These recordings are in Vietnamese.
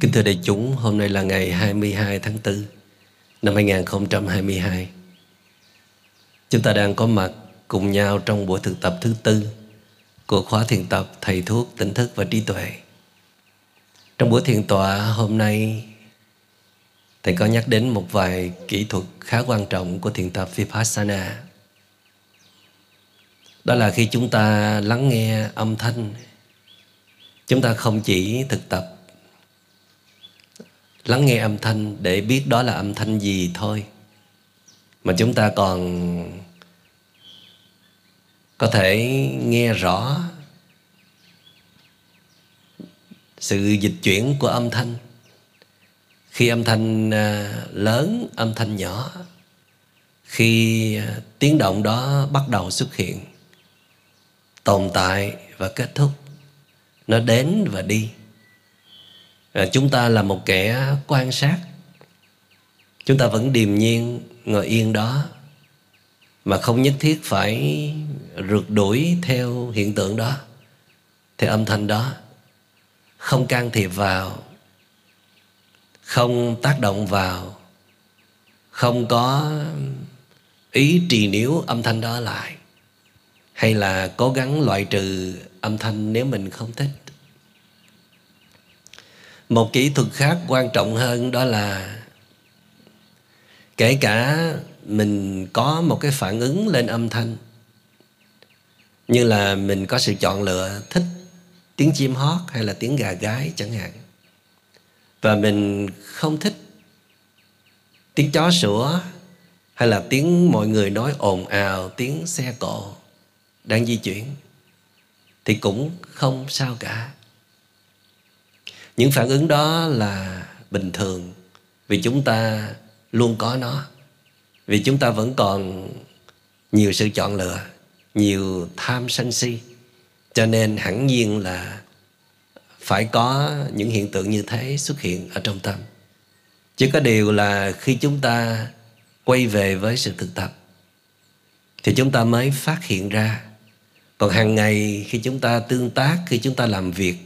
Kính thưa đại chúng, hôm nay là ngày 22 tháng 4 năm 2022. Chúng ta đang có mặt cùng nhau trong buổi thực tập thứ tư của khóa thiền tập Thầy Thuốc Tỉnh Thức và Trí Tuệ. Trong buổi thiền tọa hôm nay, Thầy có nhắc đến một vài kỹ thuật khá quan trọng của thiền tập Vipassana. Đó là khi chúng ta lắng nghe âm thanh, chúng ta không chỉ thực tập lắng nghe âm thanh để biết đó là âm thanh gì thôi. Mà chúng ta còn có thể nghe rõ sự dịch chuyển của âm thanh. Khi âm thanh à, lớn, âm thanh nhỏ, khi à, tiếng động đó bắt đầu xuất hiện, tồn tại và kết thúc, nó đến và đi à, chúng ta là một kẻ quan sát. Chúng ta vẫn điềm nhiên ngồi yên đó mà không nhất thiết phải rượt đuổi theo hiện tượng đó theo âm thanh đó. Không can thiệp vào không tác động vào không có ý trì níu âm thanh đó lại hay là cố gắng loại trừ âm thanh nếu mình không thích một kỹ thuật khác quan trọng hơn đó là kể cả mình có một cái phản ứng lên âm thanh, như là mình có sự chọn lựa thích tiếng chim hót hay là tiếng gà gái chẳng hạn. Và mình không thích tiếng chó sủa hay là tiếng mọi người nói ồn ào, tiếng xe cộ đang di chuyển thì cũng không sao cả những phản ứng đó là bình thường, vì chúng ta luôn có nó. Vì chúng ta vẫn còn nhiều sự chọn lựa, nhiều tham sân si. Cho nên hẳn nhiên là phải có những hiện tượng như thế xuất hiện ở trong tâm. Chỉ có điều là khi chúng ta quay về với sự thực tập, thì chúng ta mới phát hiện ra. Còn hàng ngày khi chúng ta tương tác, khi chúng ta làm việc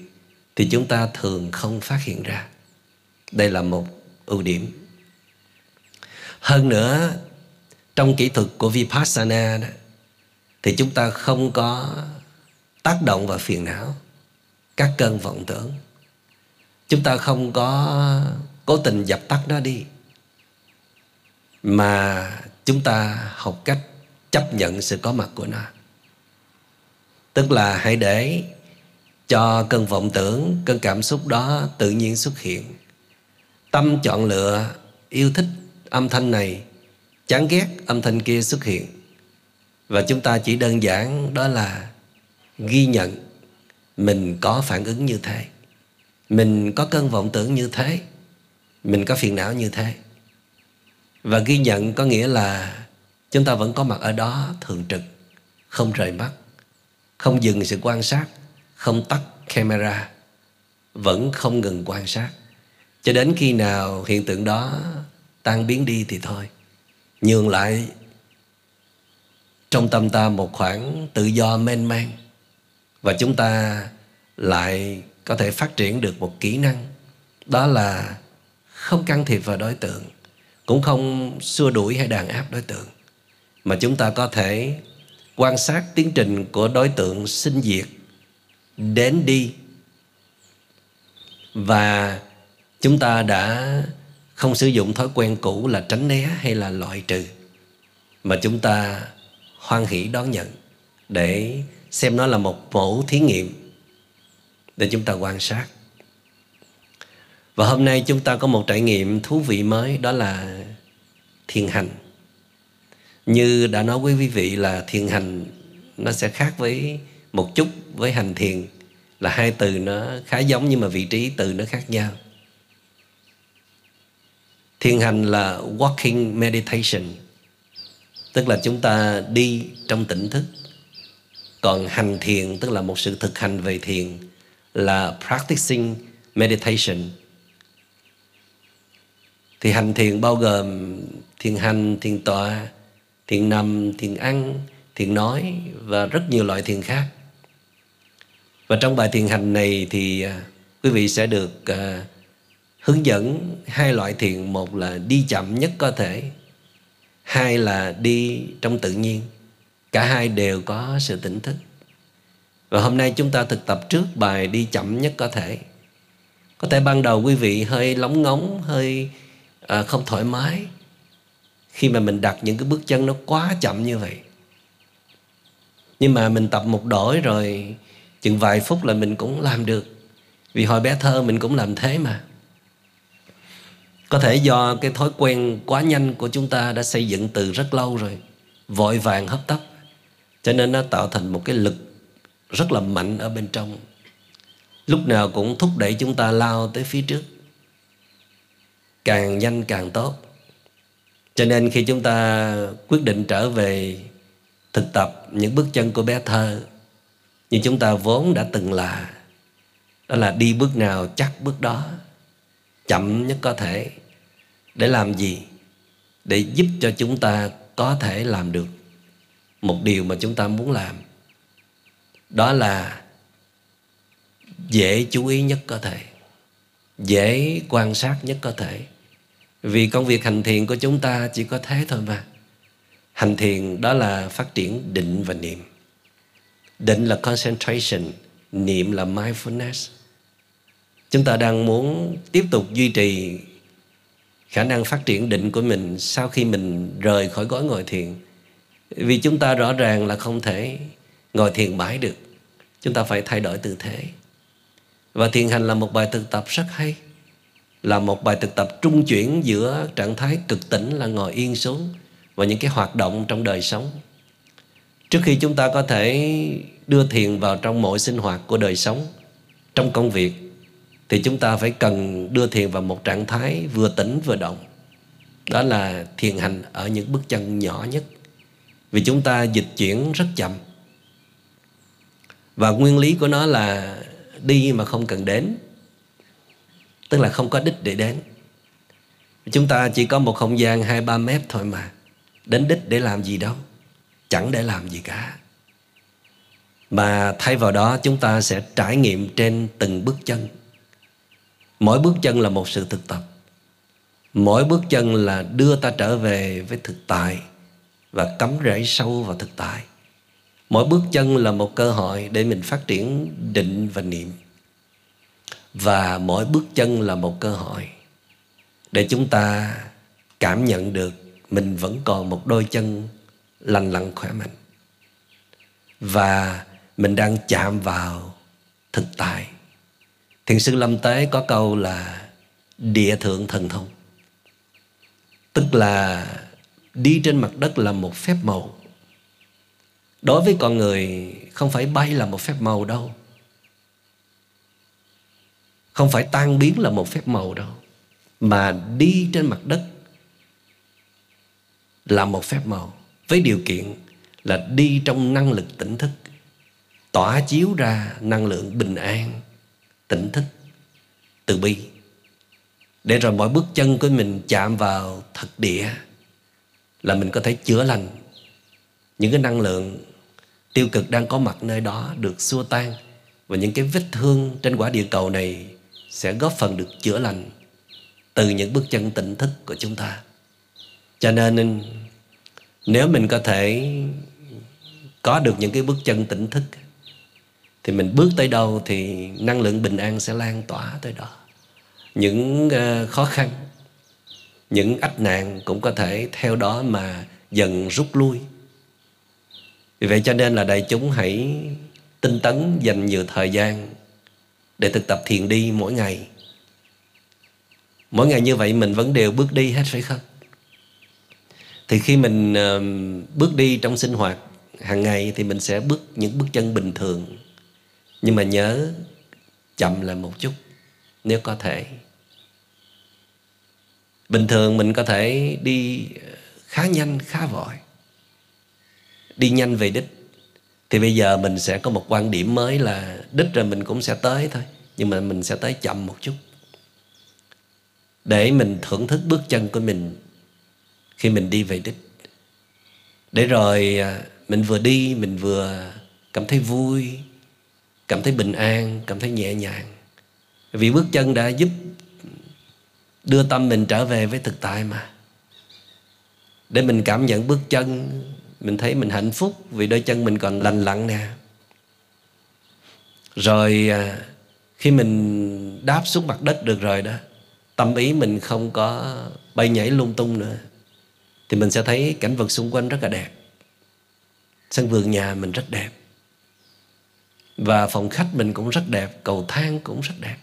thì chúng ta thường không phát hiện ra. Đây là một ưu điểm. Hơn nữa trong kỹ thuật của vipassana đó, thì chúng ta không có tác động vào phiền não các cơn vọng tưởng. Chúng ta không có cố tình dập tắt nó đi mà chúng ta học cách chấp nhận sự có mặt của nó. Tức là hãy để cho cơn vọng tưởng, cơn cảm xúc đó tự nhiên xuất hiện. Tâm chọn lựa, yêu thích âm thanh này, chán ghét âm thanh kia xuất hiện. Và chúng ta chỉ đơn giản đó là ghi nhận, mình có phản ứng như thế. Mình có cơn vọng tưởng như thế, mình có phiền não như thế. Và ghi nhận có nghĩa là chúng ta vẫn có mặt ở đó thường trực, không rời mắt, không dừng sự quan sát không tắt camera, vẫn không ngừng quan sát. Cho đến khi nào hiện tượng đó tan biến đi thì thôi. Nhường lại trong tâm ta một khoảng tự do mênh mang và chúng ta lại có thể phát triển được một kỹ năng. Đó là không can thiệp vào đối tượng, cũng không xua đuổi hay đàn áp đối tượng, mà chúng ta có thể quan sát tiến trình của đối tượng sinh diệt đến đi. Và chúng ta đã không sử dụng thói quen cũ là tránh né hay là loại trừ, mà chúng ta hoan hỷ đón nhận để xem nó là một mẫu thí nghiệm để chúng ta quan sát. Và hôm nay chúng ta có một trải nghiệm thú vị mới, đó là thiền hành. Như đã nói với quý vị là thiền hành nó sẽ khác với một chút với hành thiền là hai từ nó khá giống nhưng mà vị trí từ nó khác nhau. Thiền hành là walking meditation, tức là chúng ta đi trong tỉnh thức. Còn hành thiền, tức là một sự thực hành về thiền, là practicing meditation. Thì hành thiền bao gồm thiền hành, thiền tọa, thiền nằm, thiền ăn, thiền nói và rất nhiều loại thiền khác và trong bài thiền hành này thì à, quý vị sẽ được à, hướng dẫn hai loại thiền. Một là đi chậm nhất có thể hai là đi trong tự nhiên. Cả hai đều có sự tỉnh thức. Và hôm nay chúng ta thực tập trước bài đi chậm nhất có thể. Có thể ban đầu quý vị hơi lóng ngóng hơi à, không thoải mái. Khi mà mình đặt những cái bước chân nó quá chậm như vậy. Nhưng mà mình tập một đổi rồi chừng vài phút là mình cũng làm được. Vì hồi bé thơ mình cũng làm thế mà. Có thể do cái thói quen quá nhanh của chúng ta đã xây dựng từ rất lâu rồi, vội vàng hấp tấp, cho nên nó tạo thành một cái lực rất là mạnh ở bên trong. Lúc nào cũng thúc đẩy chúng ta lao tới phía trước. Càng nhanh càng tốt. Cho nên khi chúng ta quyết định trở về thực tập những bước chân của bé thơ như chúng ta vốn đã từng là, đó là đi bước nào chắc bước đó, chậm nhất có thể. Để làm gì? Để giúp cho chúng ta có thể làm được một điều mà chúng ta muốn làm. Đó là dễ chú ý nhất có thể, dễ quan sát nhất có thể. Vì công việc hành thiền của chúng ta chỉ có thế thôi mà. Hành thiền đó là phát triển định và niệm định là concentration, niệm là mindfulness. Chúng ta đang muốn tiếp tục duy trì khả năng phát triển định của mình sau khi mình rời khỏi gói ngồi thiền. Vì chúng ta rõ ràng là không thể ngồi thiền mãi được. Chúng ta phải thay đổi tư thế. Và thiền hành là một bài thực tập rất hay, là một bài thực tập trung chuyển giữa trạng thái cực tỉnh là ngồi yên xuống và những cái hoạt động trong đời sống trước khi chúng ta có thể đưa thiền vào trong mọi sinh hoạt của đời sống, trong công việc, thì chúng ta phải cần đưa thiền vào một trạng thái vừa tỉnh vừa động. Đó là thiền hành ở những bước chân nhỏ nhất. Vì chúng ta dịch chuyển rất chậm. Và nguyên lý của nó là đi mà không cần đến, tức là không có đích để đến. Chúng ta chỉ có một không gian hai ba mét thôi mà, đến đích để làm gì đâu chẳng để làm gì cả. Mà thay vào đó, chúng ta sẽ trải nghiệm trên từng bước chân. Mỗi bước chân là một sự thực tập. Mỗi bước chân là đưa ta trở về với thực tại và cắm rễ sâu vào thực tại. Mỗi bước chân là một cơ hội để mình phát triển định và niệm. Và mỗi bước chân là một cơ hội để chúng ta cảm nhận được mình vẫn còn một đôi chân lành lặn khỏe mạnh. Và mình đang chạm vào thực tại. Thiền sư lâm tế có câu là địa thượng thần thông. Tức là đi trên mặt đất là một phép màu. Đối với con người, không phải bay là một phép màu đâu. Không phải tan biến là một phép màu đâu. Mà đi trên mặt đất là một phép màu với điều kiện là đi trong năng lực tỉnh thức, tỏa chiếu ra năng lượng bình an, tỉnh thức, từ bi. Để rồi mỗi bước chân của mình chạm vào thật địa là mình có thể chữa lành những cái năng lượng tiêu cực đang có mặt nơi đó được xua tan và những cái vết thương trên quả địa cầu này sẽ góp phần được chữa lành từ những bước chân tỉnh thức của chúng ta. Cho nên nếu mình có thể có được những cái bước chân tỉnh thức, thì mình bước tới đâu thì năng lượng bình an sẽ lan tỏa tới đó. Những ờ, khó khăn, những ách nạn cũng có thể theo đó mà dần rút lui. Vì vậy cho nên là đại chúng hãy tinh tấn dành nhiều thời gian để thực tập thiền đi mỗi ngày. Mỗi ngày như vậy mình vẫn đều bước đi hết phải không? Thì khi mình uh, bước đi trong sinh hoạt hàng ngày thì mình sẽ bước những bước chân bình thường. Nhưng mà nhớ chậm lại một chút nếu có thể. Bình thường mình có thể đi ờ, khá nhanh khá vội. Đi nhanh về đích. Thì bây giờ mình sẽ có một quan điểm mới là đích rồi mình cũng sẽ tới thôi nhưng mà mình sẽ tới chậm một chút. Để mình thưởng thức bước chân của mình khi mình đi về đích. Để rồi à, mình vừa đi, mình vừa cảm thấy vui, cảm thấy bình an, cảm thấy nhẹ nhàng. Vì bước chân đã giúp đưa tâm mình trở về với thực tại mà. Để mình cảm nhận bước chân, mình thấy mình hạnh phúc vì đôi chân mình còn lành lặn nè. Rồi à, khi mình đáp xuống mặt đất được rồi đó, tâm ý mình không có bay nhảy lung tung nữa thì mình sẽ thấy cảnh vật xung quanh rất là đẹp. Sân vườn nhà mình rất đẹp. Và phòng khách mình cũng rất đẹp, cầu thang cũng rất đẹp.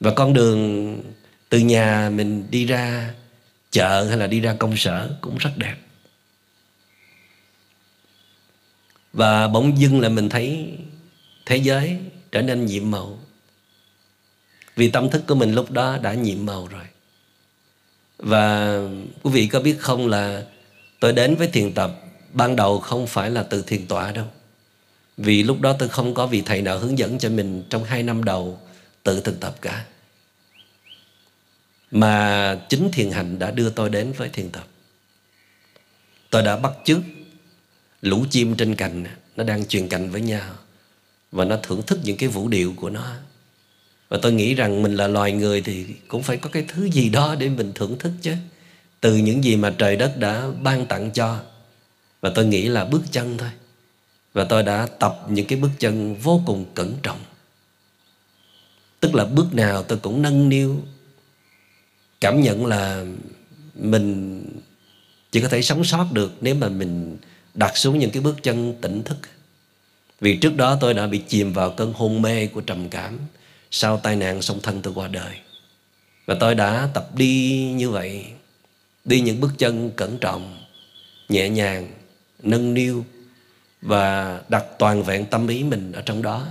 Và con đường từ nhà mình đi ra chợ hay là đi ra công sở cũng rất đẹp. Và bỗng dưng là mình thấy thế giới trở nên nhiệm màu. Vì tâm thức của mình lúc đó đã nhiệm màu rồi và quý vị có biết không là tôi đến với thiền tập, ban đầu không phải là từ thiền tọa đâu. Vì lúc đó tôi không có vị thầy nào hướng dẫn cho mình trong hai năm đầu tự thực tập cả. Mà chính thiền hành đã đưa tôi đến với thiền tập. Tôi đã bắt chước lũ chim trên cành, nó đang truyền cành với nhau và nó thưởng thức những cái vũ điệu của nó và tôi nghĩ rằng mình là loài người thì cũng phải có cái thứ gì đó để mình thưởng thức chứ. Từ những gì mà trời đất đã ban tặng cho. Và tôi nghĩ là bước chân thôi. Và tôi đã tập những cái bước chân vô cùng cẩn trọng. Tức là bước nào tôi cũng nâng niu, cảm nhận là mình chỉ có thể sống sót được nếu mà mình đặt xuống những cái bước chân tỉnh thức. Vì trước đó tôi đã bị chìm vào cơn hôn mê của trầm cảm sau tai nạn song thân tôi qua đời. Và tôi đã tập đi như vậy, đi những bước chân cẩn trọng, nhẹ nhàng, nâng niu và đặt toàn vẹn tâm ý mình ở trong đó.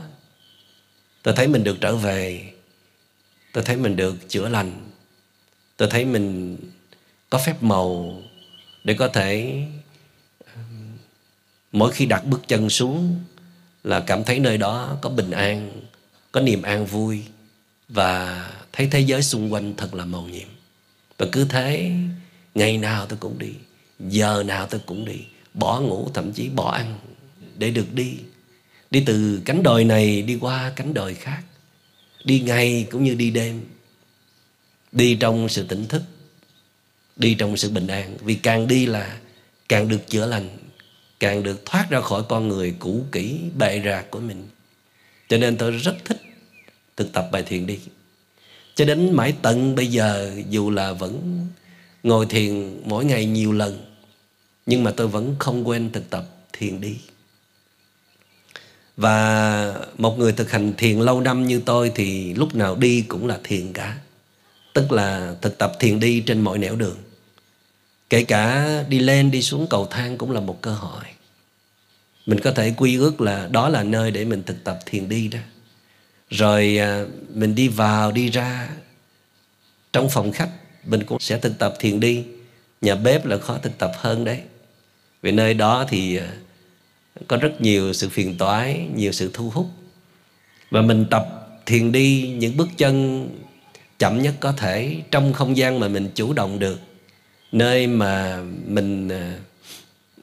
Tôi thấy mình được trở về, tôi thấy mình được chữa lành, tôi thấy mình có phép màu để có thể mỗi khi đặt bước chân xuống là cảm thấy nơi đó có bình an có niềm an vui và thấy thế giới xung quanh thật là màu nhiệm. Và cứ thế, ngày nào tôi cũng đi, giờ nào tôi cũng đi, bỏ ngủ, thậm chí bỏ ăn để được đi. Đi từ cánh đồi này đi qua cánh đồi khác, đi ngày cũng như đi đêm. Đi trong sự tỉnh thức, đi trong sự bình an. Vì càng đi là càng được chữa lành, càng được thoát ra khỏi con người cũ kỹ, bệ rạc của mình cho nên tôi rất thích thực tập bài thiền đi. Cho đến mãi tận bây giờ, dù là vẫn ngồi thiền mỗi ngày nhiều lần, nhưng mà tôi vẫn không quên thực tập thiền đi. Và một người thực hành thiền lâu năm như tôi thì lúc nào đi cũng là thiền cả. Tức là thực tập thiền đi trên mọi nẻo đường. Kể cả đi lên, đi xuống cầu thang cũng là một cơ hội mình có thể quy ước là đó là nơi để mình thực tập thiền đi đó. Rồi à, mình đi vào, đi ra. Trong phòng khách, mình cũng sẽ thực tập thiền đi. Nhà bếp là khó thực tập hơn đấy. Vì nơi đó thì à, có rất nhiều sự phiền toái, nhiều sự thu hút. Và mình tập thiền đi những bước chân chậm nhất có thể trong không gian mà mình chủ động được. Nơi mà mình à,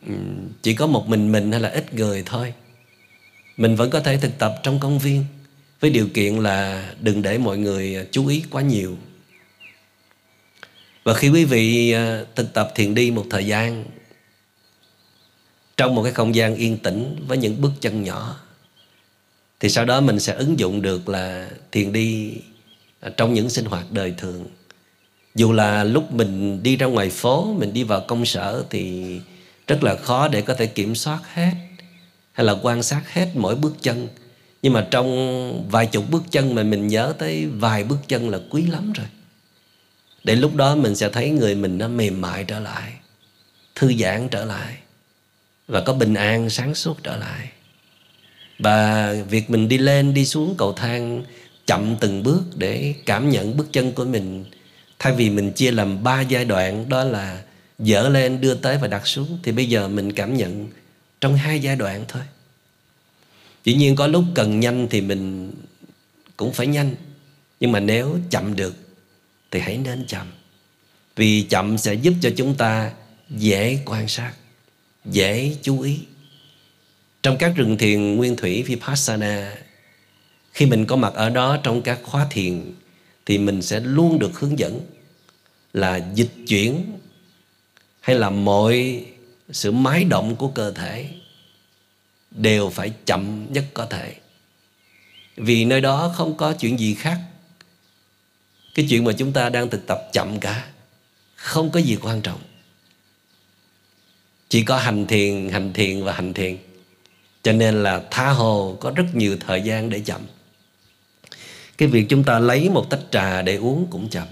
Ừ, chỉ có một mình mình hay là ít người thôi. Mình vẫn có thể thực tập trong công viên, với điều kiện là đừng để mọi người à, chú ý quá nhiều. Và khi quý vị à, thực tập thiền đi một thời gian, trong một cái không gian yên tĩnh với những bước chân nhỏ, thì sau đó mình sẽ ứng dụng được là thiền đi à, trong những sinh hoạt đời thường. Dù là lúc mình đi ra ngoài phố, mình đi vào công sở thì rất là khó để có thể kiểm soát hết hay là quan sát hết mỗi bước chân. Nhưng mà trong vài chục bước chân mà mình nhớ tới vài bước chân là quý lắm rồi. Để lúc đó mình sẽ thấy người mình nó mềm mại trở lại, thư giãn trở lại và có bình an sáng suốt trở lại. Và việc mình đi lên, đi xuống cầu thang chậm từng bước để cảm nhận bước chân của mình, thay vì mình chia làm ba giai đoạn, đó là dở lên, đưa tới và đặt xuống, thì bây giờ mình cảm nhận trong hai giai đoạn thôi. Dĩ nhiên có lúc cần nhanh thì mình cũng phải nhanh, nhưng mà nếu chậm được thì hãy nên chậm. Vì chậm sẽ giúp cho chúng ta dễ quan sát, dễ chú ý. Trong các rừng thiền nguyên thủy vipassana, khi mình có mặt ở đó trong các khóa thiền, thì mình sẽ luôn được hướng dẫn là dịch chuyển hay là mọi sự mái động của cơ thể đều phải chậm nhất có thể. Vì nơi đó không có chuyện gì khác. Cái chuyện mà chúng ta đang thực tập chậm cả, không có gì quan trọng. Chỉ có hành thiền hành thiền và hành thiền. Cho nên là tha hồ có rất nhiều thời gian để chậm. Cái việc chúng ta lấy một tách trà để uống cũng chậm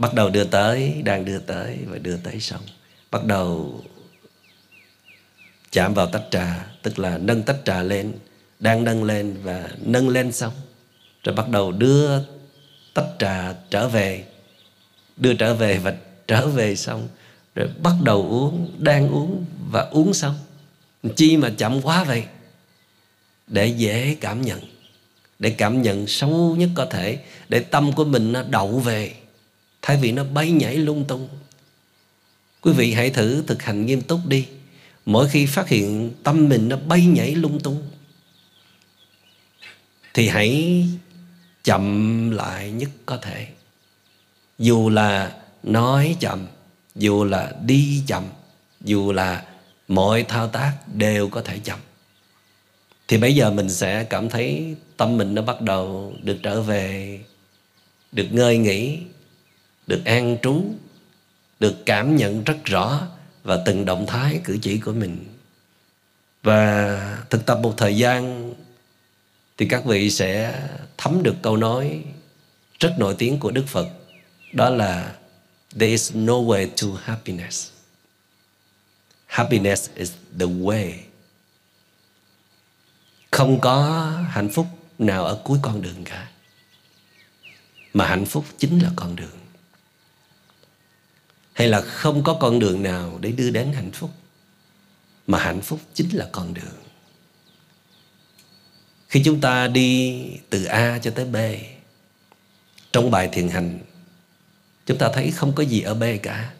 bắt đầu đưa tới, đang đưa tới và đưa tới xong. Bắt đầu chạm vào tách trà, tức là nâng tách trà lên, đang nâng lên và nâng lên xong. Rồi bắt đầu đưa tách trà trở về, đưa trở về và trở về xong. Rồi bắt đầu uống, đang uống và uống xong. Chi mà chậm quá vậy? Để dễ cảm nhận, để cảm nhận sâu nhất có thể, để tâm của mình nó đậu về thay vì nó bay nhảy lung tung. Quý vị hãy thử thực hành nghiêm túc đi. Mỗi khi phát hiện tâm mình nó bay nhảy lung tung, thì hãy chậm lại nhất có thể. Dù là nói chậm, dù là đi chậm, dù là mọi thao tác đều có thể chậm. Thì bây giờ mình sẽ cảm thấy tâm mình nó bắt đầu được trở về, được ngơi nghỉ được an trú, được cảm nhận rất rõ và từng động thái cử chỉ của mình. Và thực tập một thời gian thì các vị sẽ thấm được câu nói rất nổi tiếng của Đức Phật, đó là there is no way to happiness. Happiness is the way. Không có hạnh phúc nào ở cuối con đường cả, mà hạnh phúc chính là con đường hay là không có con đường nào để đưa đến hạnh phúc? Mà hạnh phúc chính là con đường. Khi chúng ta đi từ A cho tới B, trong bài thiền hành, chúng ta thấy không có gì ở B cả.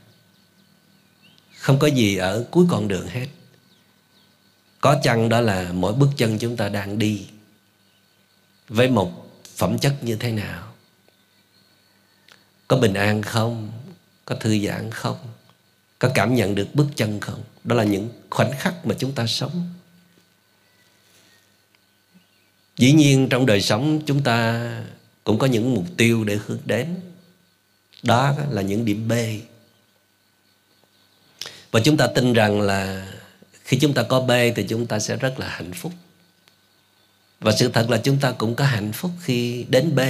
Không có gì ở cuối con đường hết. Có chăng đó là mỗi bước chân chúng ta đang đi với một phẩm chất như thế nào? Có bình an không? Có thư giãn không? Có cảm nhận được bước chân không? Đó là những khoảnh khắc mà chúng ta sống. Dĩ nhiên trong đời sống chúng ta cũng có những mục tiêu để hướng đến. Đó là những điểm b. Và chúng ta tin rằng là khi chúng ta có b thì chúng ta sẽ rất là hạnh phúc. Và sự thật là chúng ta cũng có hạnh phúc khi đến b.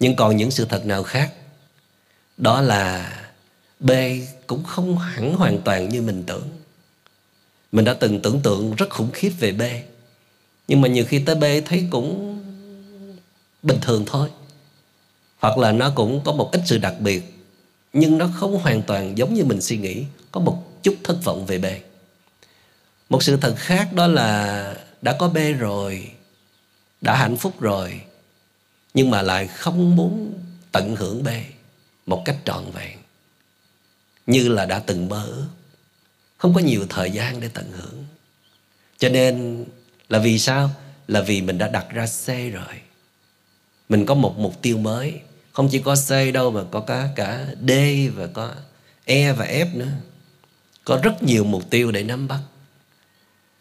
Nhưng còn những sự thật nào khác? Đó là B cũng không hẳn hoàn toàn như mình tưởng. Mình đã từng tưởng tượng rất khủng khiếp về B, nhưng mà nhiều khi tới B thấy cũng bình thường thôi. Hoặc là nó cũng có một ít sự đặc biệt, nhưng nó không hoàn toàn giống như mình suy nghĩ, có một chút thất vọng về B. Một sự thật khác đó là đã có B rồi, đã hạnh phúc rồi, nhưng mà lại không muốn tận hưởng B một cách trọn vẹn, như là đã từng mơ ước. Không có nhiều thời gian để tận hưởng. Cho nên là vì sao? Là vì mình đã đặt ra C rồi. Mình có một mục tiêu mới. Không chỉ có C đâu, mà có cả cả D và có E và F nữa. Có rất nhiều mục tiêu để nắm bắt.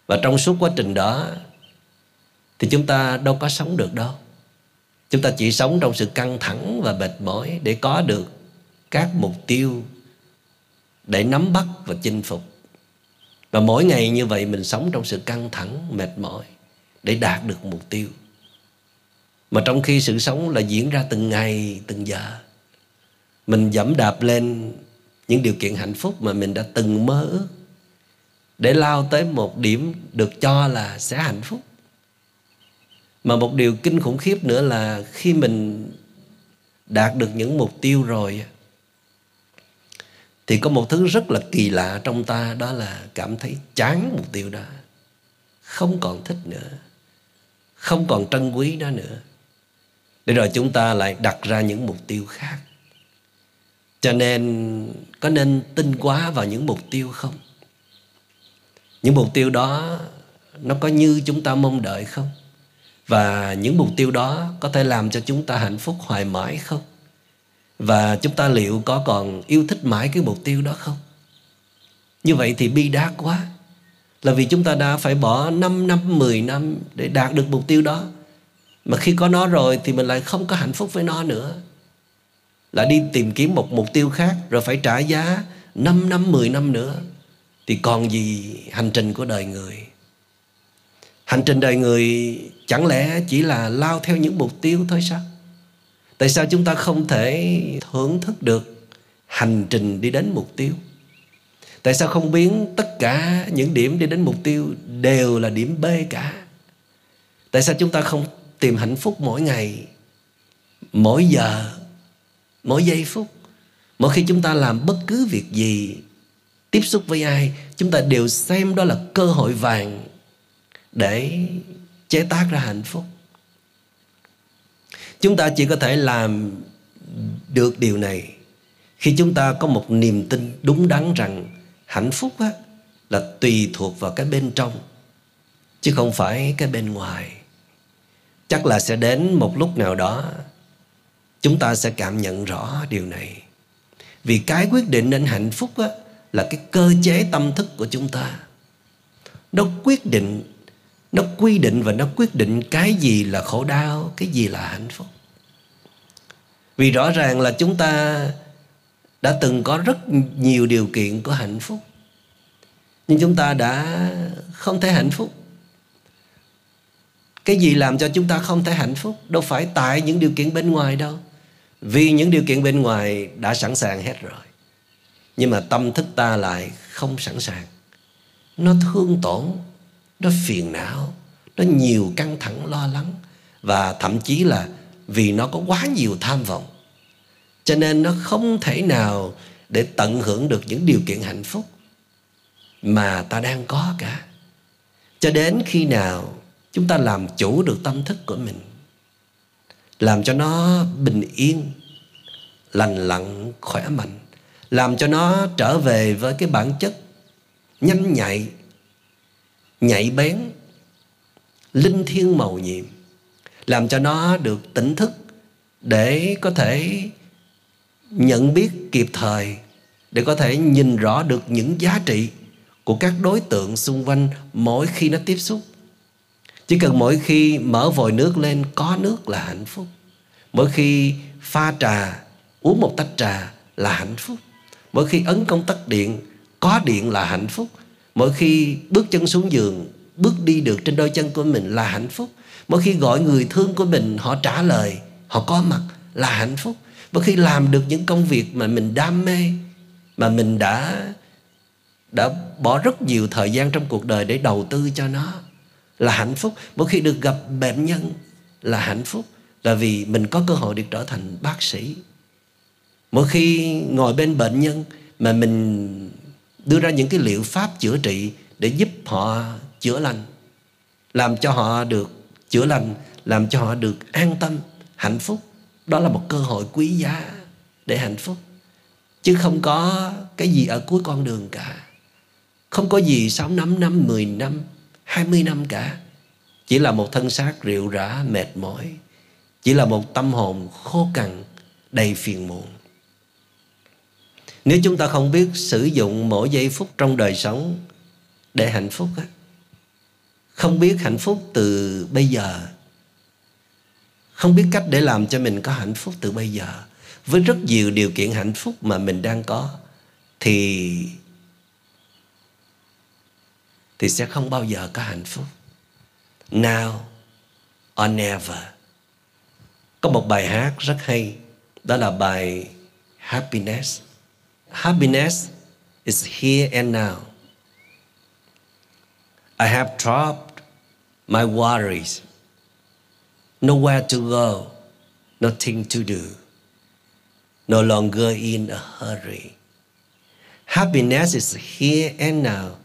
Và trong suốt quá trình đó, thì chúng ta đâu có sống được đâu chúng ta chỉ sống trong sự căng thẳng và mệt mỏi để có được các mục tiêu để nắm bắt và chinh phục. Và mỗi ngày như vậy mình sống trong sự căng thẳng, mệt mỏi để đạt được mục tiêu. Mà trong khi sự sống là diễn ra từng ngày, từng giờ, mình dẫm đạp lên những điều kiện hạnh phúc mà mình đã từng mơ ước để lao tới một điểm được cho là sẽ hạnh phúc mà một điều kinh khủng khiếp nữa là khi mình đạt được những mục tiêu rồi thì có một thứ rất là kỳ lạ trong ta, đó là cảm thấy chán mục tiêu đó. Không còn thích nữa. Không còn trân quý đó nữa. Để rồi chúng ta lại đặt ra những mục tiêu khác. Cho nên, có nên tin quá vào những mục tiêu không? Những mục tiêu đó, nó có như chúng ta mong đợi không? Và những mục tiêu đó có thể làm cho chúng ta hạnh phúc hoài mãi không và chúng ta liệu có còn yêu thích mãi cái mục tiêu đó không như vậy thì bi đát quá là vì chúng ta đã phải bỏ 5 năm, 10 năm để đạt được mục tiêu đó. Mà khi có nó rồi thì mình lại không có hạnh phúc với nó nữa. Lại đi tìm kiếm một mục tiêu khác rồi phải trả giá 5 năm, 10 năm nữa. Thì còn gì hành trình của đời người. Hành trình đời người chẳng lẽ chỉ là lao theo những mục tiêu thôi sao? Tại sao chúng ta không thể thưởng thức được hành trình đi đến mục tiêu? Tại sao không biến tất cả những điểm đi đến mục tiêu đều là điểm B cả? Tại sao chúng ta không tìm hạnh phúc mỗi ngày, mỗi giờ, mỗi giây phút? Mỗi khi chúng ta làm bất cứ việc gì, tiếp xúc với ai, chúng ta đều xem đó là cơ hội vàng để chế tác ra hạnh phúc. Chúng ta chỉ có thể làm được điều này khi chúng ta có một niềm tin đúng đắn rằng hạnh phúc á, là tùy thuộc vào cái bên trong chứ không phải cái bên ngoài. Chắc là sẽ đến một lúc nào đó chúng ta sẽ cảm nhận rõ điều này. Vì cái quyết định đến hạnh phúc á, là cái cơ chế tâm thức của chúng ta. Nó quyết định nó quy định và nó quyết định cái gì là khổ đau, cái gì là hạnh phúc. Vì rõ ràng là chúng ta đã từng có rất nhiều điều kiện của hạnh phúc. Nhưng chúng ta đã không thể hạnh phúc. Cái gì làm cho chúng ta không thể hạnh phúc? Đâu phải tại những điều kiện bên ngoài đâu. Vì những điều kiện bên ngoài đã sẵn sàng hết rồi. Nhưng mà tâm thức ta lại không sẵn sàng. Nó thương tổn nó phiền não, nó nhiều căng thẳng, lo lắng, và thậm chí là vì nó có quá nhiều tham vọng. Cho nên nó không thể nào để tận hưởng được những điều kiện hạnh phúc mà ta đang có cả. Cho đến khi nào chúng ta làm chủ được tâm thức của mình, làm cho nó bình yên, lành lặn, khỏe mạnh, làm cho nó trở về với cái bản chất nhanh nhạy nhạy bén, linh thiêng màu nhiệm, làm cho nó được tỉnh thức để có thể nhận biết kịp thời, để có thể nhìn rõ được những giá trị của các đối tượng xung quanh mỗi khi nó tiếp xúc. Chỉ cần mỗi khi mở vòi nước lên, có nước là hạnh phúc. Mỗi khi pha trà, uống một tách trà là hạnh phúc. Mỗi khi ấn công tắc điện, có điện là hạnh phúc mỗi khi bước chân xuống giường, bước đi được trên đôi chân của mình là hạnh phúc. Mỗi khi gọi người thương của mình, họ trả lời, họ có mặt là hạnh phúc. Mỗi khi làm được những công việc mà mình đam mê, mà mình đã đã bỏ rất nhiều thời gian trong cuộc đời để đầu tư cho nó là hạnh phúc. Mỗi khi được gặp bệnh nhân là hạnh phúc. Là vì mình có cơ hội được trở thành bác sĩ. Mỗi khi ngồi bên bệnh nhân mà mình đưa ra những cái liệu pháp chữa trị để giúp họ chữa lành làm cho họ được chữa lành làm cho họ được an tâm hạnh phúc đó là một cơ hội quý giá để hạnh phúc chứ không có cái gì ở cuối con đường cả không có gì 6 năm, năm, 10 năm, 20 năm cả. Chỉ là một thân xác rượu rã, mệt mỏi. Chỉ là một tâm hồn khô cằn, đầy phiền muộn. Nếu chúng ta không biết sử dụng mỗi giây phút trong đời sống để hạnh phúc á, không biết hạnh phúc từ bây giờ, không biết cách để làm cho mình có hạnh phúc từ bây giờ, với rất nhiều điều kiện hạnh phúc mà mình đang có, thì thì sẽ không bao giờ có hạnh phúc. Now or never. Có một bài hát rất hay, đó là bài Happiness. Happiness is here and now. I have dropped my worries. Nowhere to go, nothing to do. No longer in a hurry. Happiness is here and now.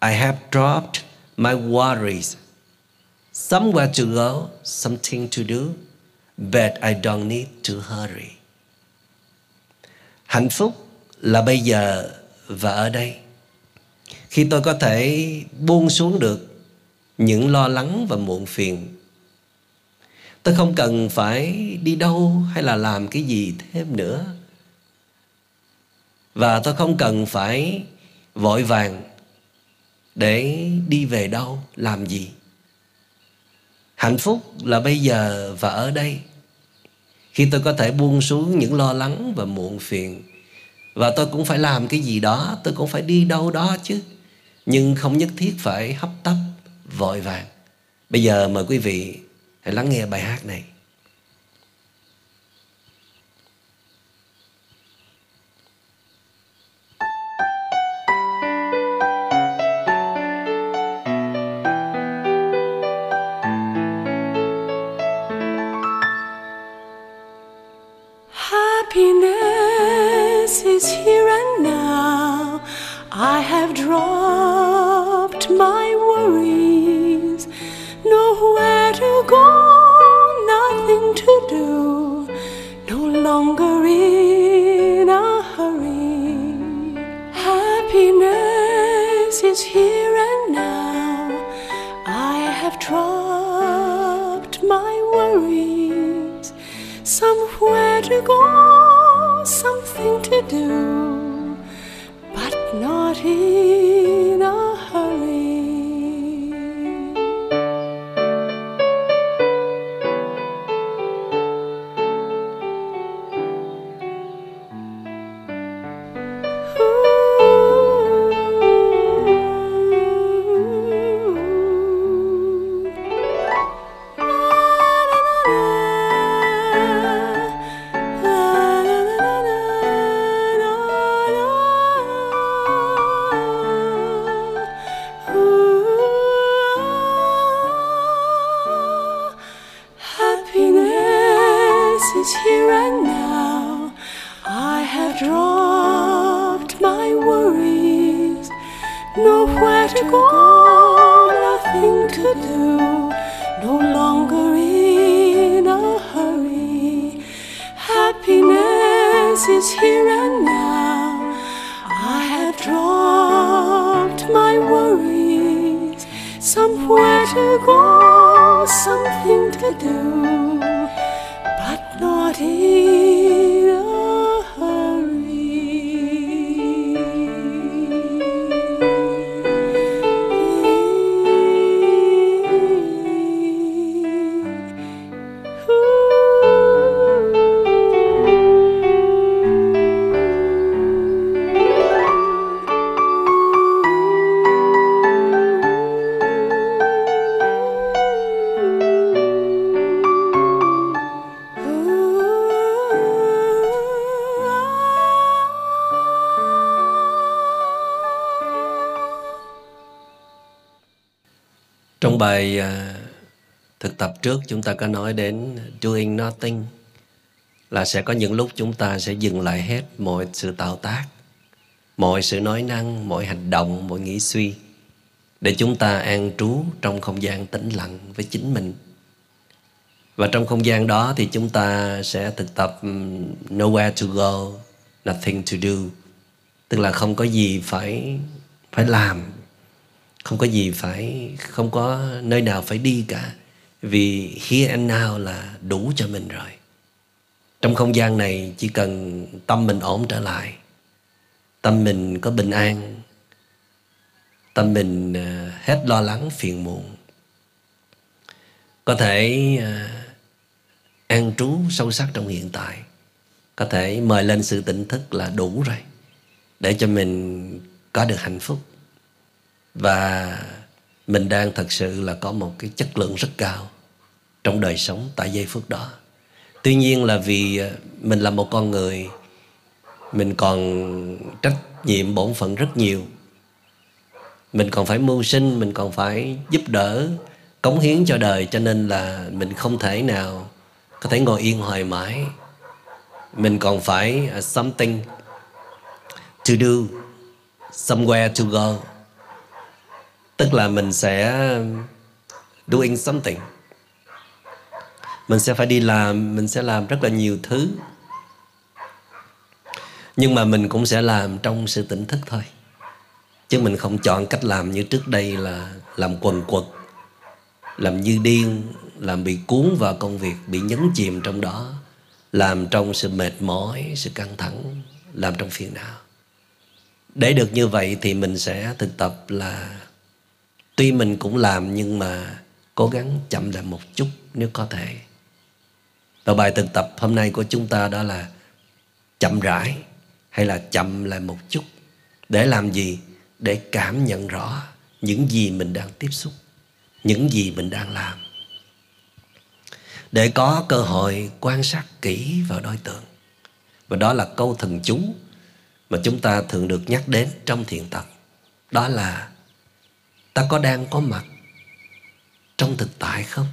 I have dropped my worries. Somewhere to go, something to do, but I don't need to hurry. Hạnh phúc là bây giờ và ở đây. Khi tôi có thể buông xuống được những lo lắng và muộn phiền, tôi không cần phải đi đâu hay là làm cái gì thêm nữa. Và tôi không cần phải vội vàng để đi về đâu, làm gì. Hạnh phúc là bây giờ và ở đây. Khi tôi có thể buông xuống những lo lắng và muộn phiền và tôi cũng phải làm cái gì đó, tôi cũng phải đi đâu đó chứ. Nhưng không nhất thiết phải hấp tấp, vội vàng. Bây giờ mời quý vị hãy lắng nghe bài hát này. Longer in a hurry. Happiness is here and now. I have dropped my worries. Somewhere to go, something to do, but not in Somewhere to go, something to do, but not in bài ờ, thực tập trước chúng ta có nói đến doing nothing là sẽ có những lúc chúng ta sẽ dừng lại hết mọi sự tạo tác, mọi sự nói năng, mọi hành động, mọi nghĩ suy để chúng ta an trú trong không gian tĩnh lặng với chính mình. Và trong không gian đó thì chúng ta sẽ thực tập nowhere to go, nothing to do. Tức là không có gì phải phải làm không có gì phải, không có nơi nào phải đi cả. Vì here and now là đủ cho mình rồi. Trong không gian này chỉ cần tâm mình ổn trở lại. Tâm mình có bình an. Tâm mình ờ, hết lo lắng phiền muộn. Có thể ờ, an trú sâu sắc trong hiện tại. Có thể mời lên sự tỉnh thức là đủ rồi. Để cho mình có được hạnh phúc và mình đang thật sự là có một cái chất lượng rất cao trong đời sống tại giây phút đó. Tuy nhiên là vì ờ, mình là một con người, mình còn trách nhiệm bổn phận rất nhiều. Mình còn phải mưu sinh, mình còn phải giúp đỡ, cống hiến cho đời, cho nên là mình không thể nào có thể ngồi yên hoài mãi. Mình còn phải ờ, something to do, somewhere to go tức là mình sẽ doing something. Mình sẽ phải đi làm, mình sẽ làm rất là nhiều thứ. Nhưng mà mình cũng sẽ làm trong sự tỉnh thức thôi. Chứ mình không chọn cách làm như trước đây là làm quần quật, làm như điên, làm bị cuốn vào công việc, bị nhấn chìm trong đó, làm trong sự mệt mỏi, sự căng thẳng, làm trong phiền não. Để được như vậy thì mình sẽ thực tập là tuy mình cũng làm nhưng mà cố gắng chậm lại một chút nếu có thể. Và bài thực tập hôm nay của chúng ta đó là chậm rãi hay là chậm lại một chút? Để làm gì? Để cảm nhận rõ những gì mình đang tiếp xúc, những gì mình đang làm. Để có cơ hội quan sát kỹ vào đối tượng. Và đó là câu thần chú mà chúng ta thường được nhắc đến trong thiền tập. Đó là ta có đang có mặt trong thực tại không?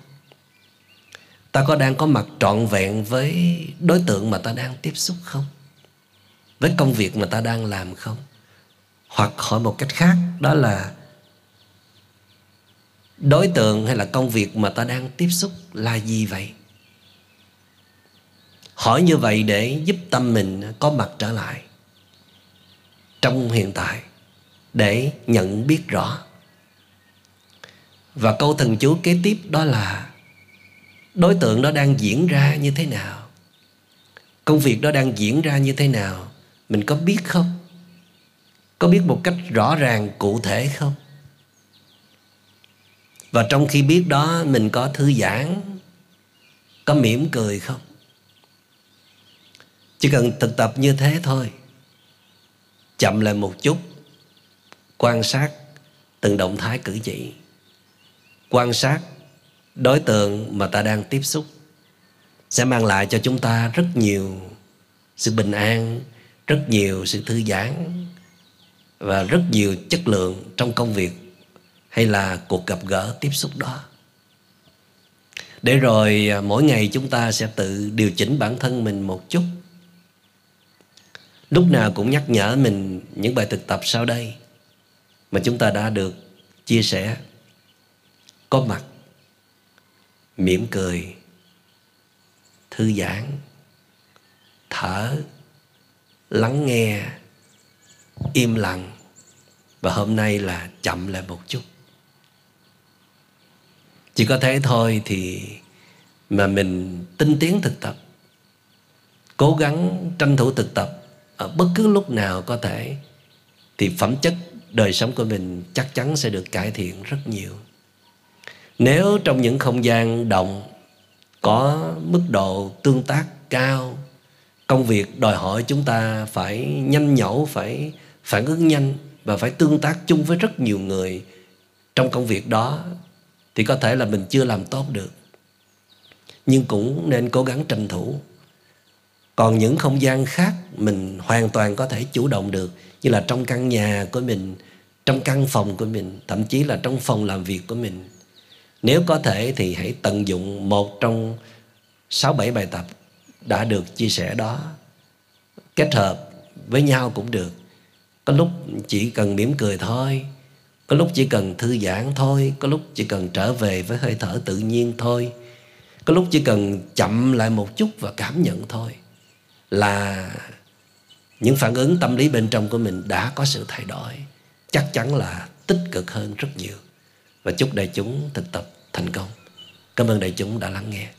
Ta có đang có mặt trọn vẹn với đối tượng mà ta đang tiếp xúc không? Với công việc mà ta đang làm không? Hoặc hỏi một cách khác, đó là đối tượng hay là công việc mà ta đang tiếp xúc là gì vậy? Hỏi như vậy để giúp tâm mình có mặt trở lại trong hiện tại để nhận biết rõ và câu thần chú kế tiếp đó là, đối tượng đó đang diễn ra như thế nào? Công việc đó đang diễn ra như thế nào? Mình có biết không? Có biết một cách rõ ràng, cụ thể không? Và trong khi biết đó, mình có thư giãn, có mỉm cười không? Chỉ cần thực tập như thế thôi. Chậm lại một chút, quan sát từng động thái cử chỉ quan sát đối tượng mà ta đang tiếp xúc sẽ mang lại cho chúng ta rất nhiều sự bình an, rất nhiều sự thư giãn và rất nhiều chất lượng trong công việc hay là cuộc gặp gỡ tiếp xúc đó. Để rồi à, mỗi ngày chúng ta sẽ tự điều chỉnh bản thân mình một chút. Lúc nào cũng nhắc nhở mình những bài thực tập sau đây mà chúng ta đã được chia sẻ có mặt, mỉm cười, thư giãn, thở, lắng nghe, im lặng. Và hôm nay là chậm lại một chút. Chỉ có thế thôi thì mà mình tinh tiến thực tập, cố gắng tranh thủ thực tập ở bất cứ lúc nào có thể, thì phẩm chất đời sống của mình chắc chắn sẽ được cải thiện rất nhiều nếu trong những không gian động có mức độ tương tác cao, công việc đòi hỏi chúng ta phải nhanh nhẩu, phải phản ứng nhanh và phải tương tác chung với rất nhiều người trong công việc đó, thì có thể là mình chưa làm tốt được. Nhưng cũng nên cố gắng tranh thủ. Còn những không gian khác, mình hoàn toàn có thể chủ động được, như là trong căn nhà của mình, trong căn phòng của mình, thậm chí là trong phòng làm việc của mình nếu có thể thì hãy tận dụng một trong sáu bảy bài tập đã được chia sẻ đó. Kết hợp với nhau cũng được. Có lúc chỉ cần mỉm cười thôi, có lúc chỉ cần thư giãn thôi, có lúc chỉ cần trở về với hơi thở tự nhiên thôi. Có lúc chỉ cần chậm lại một chút và cảm nhận thôi là những phản ứng tâm lý bên trong của mình đã có sự thay đổi. Chắc chắn là tích cực hơn rất nhiều và chúc đại chúng thực tập thành công. Cảm ơn đại chúng đã lắng nghe.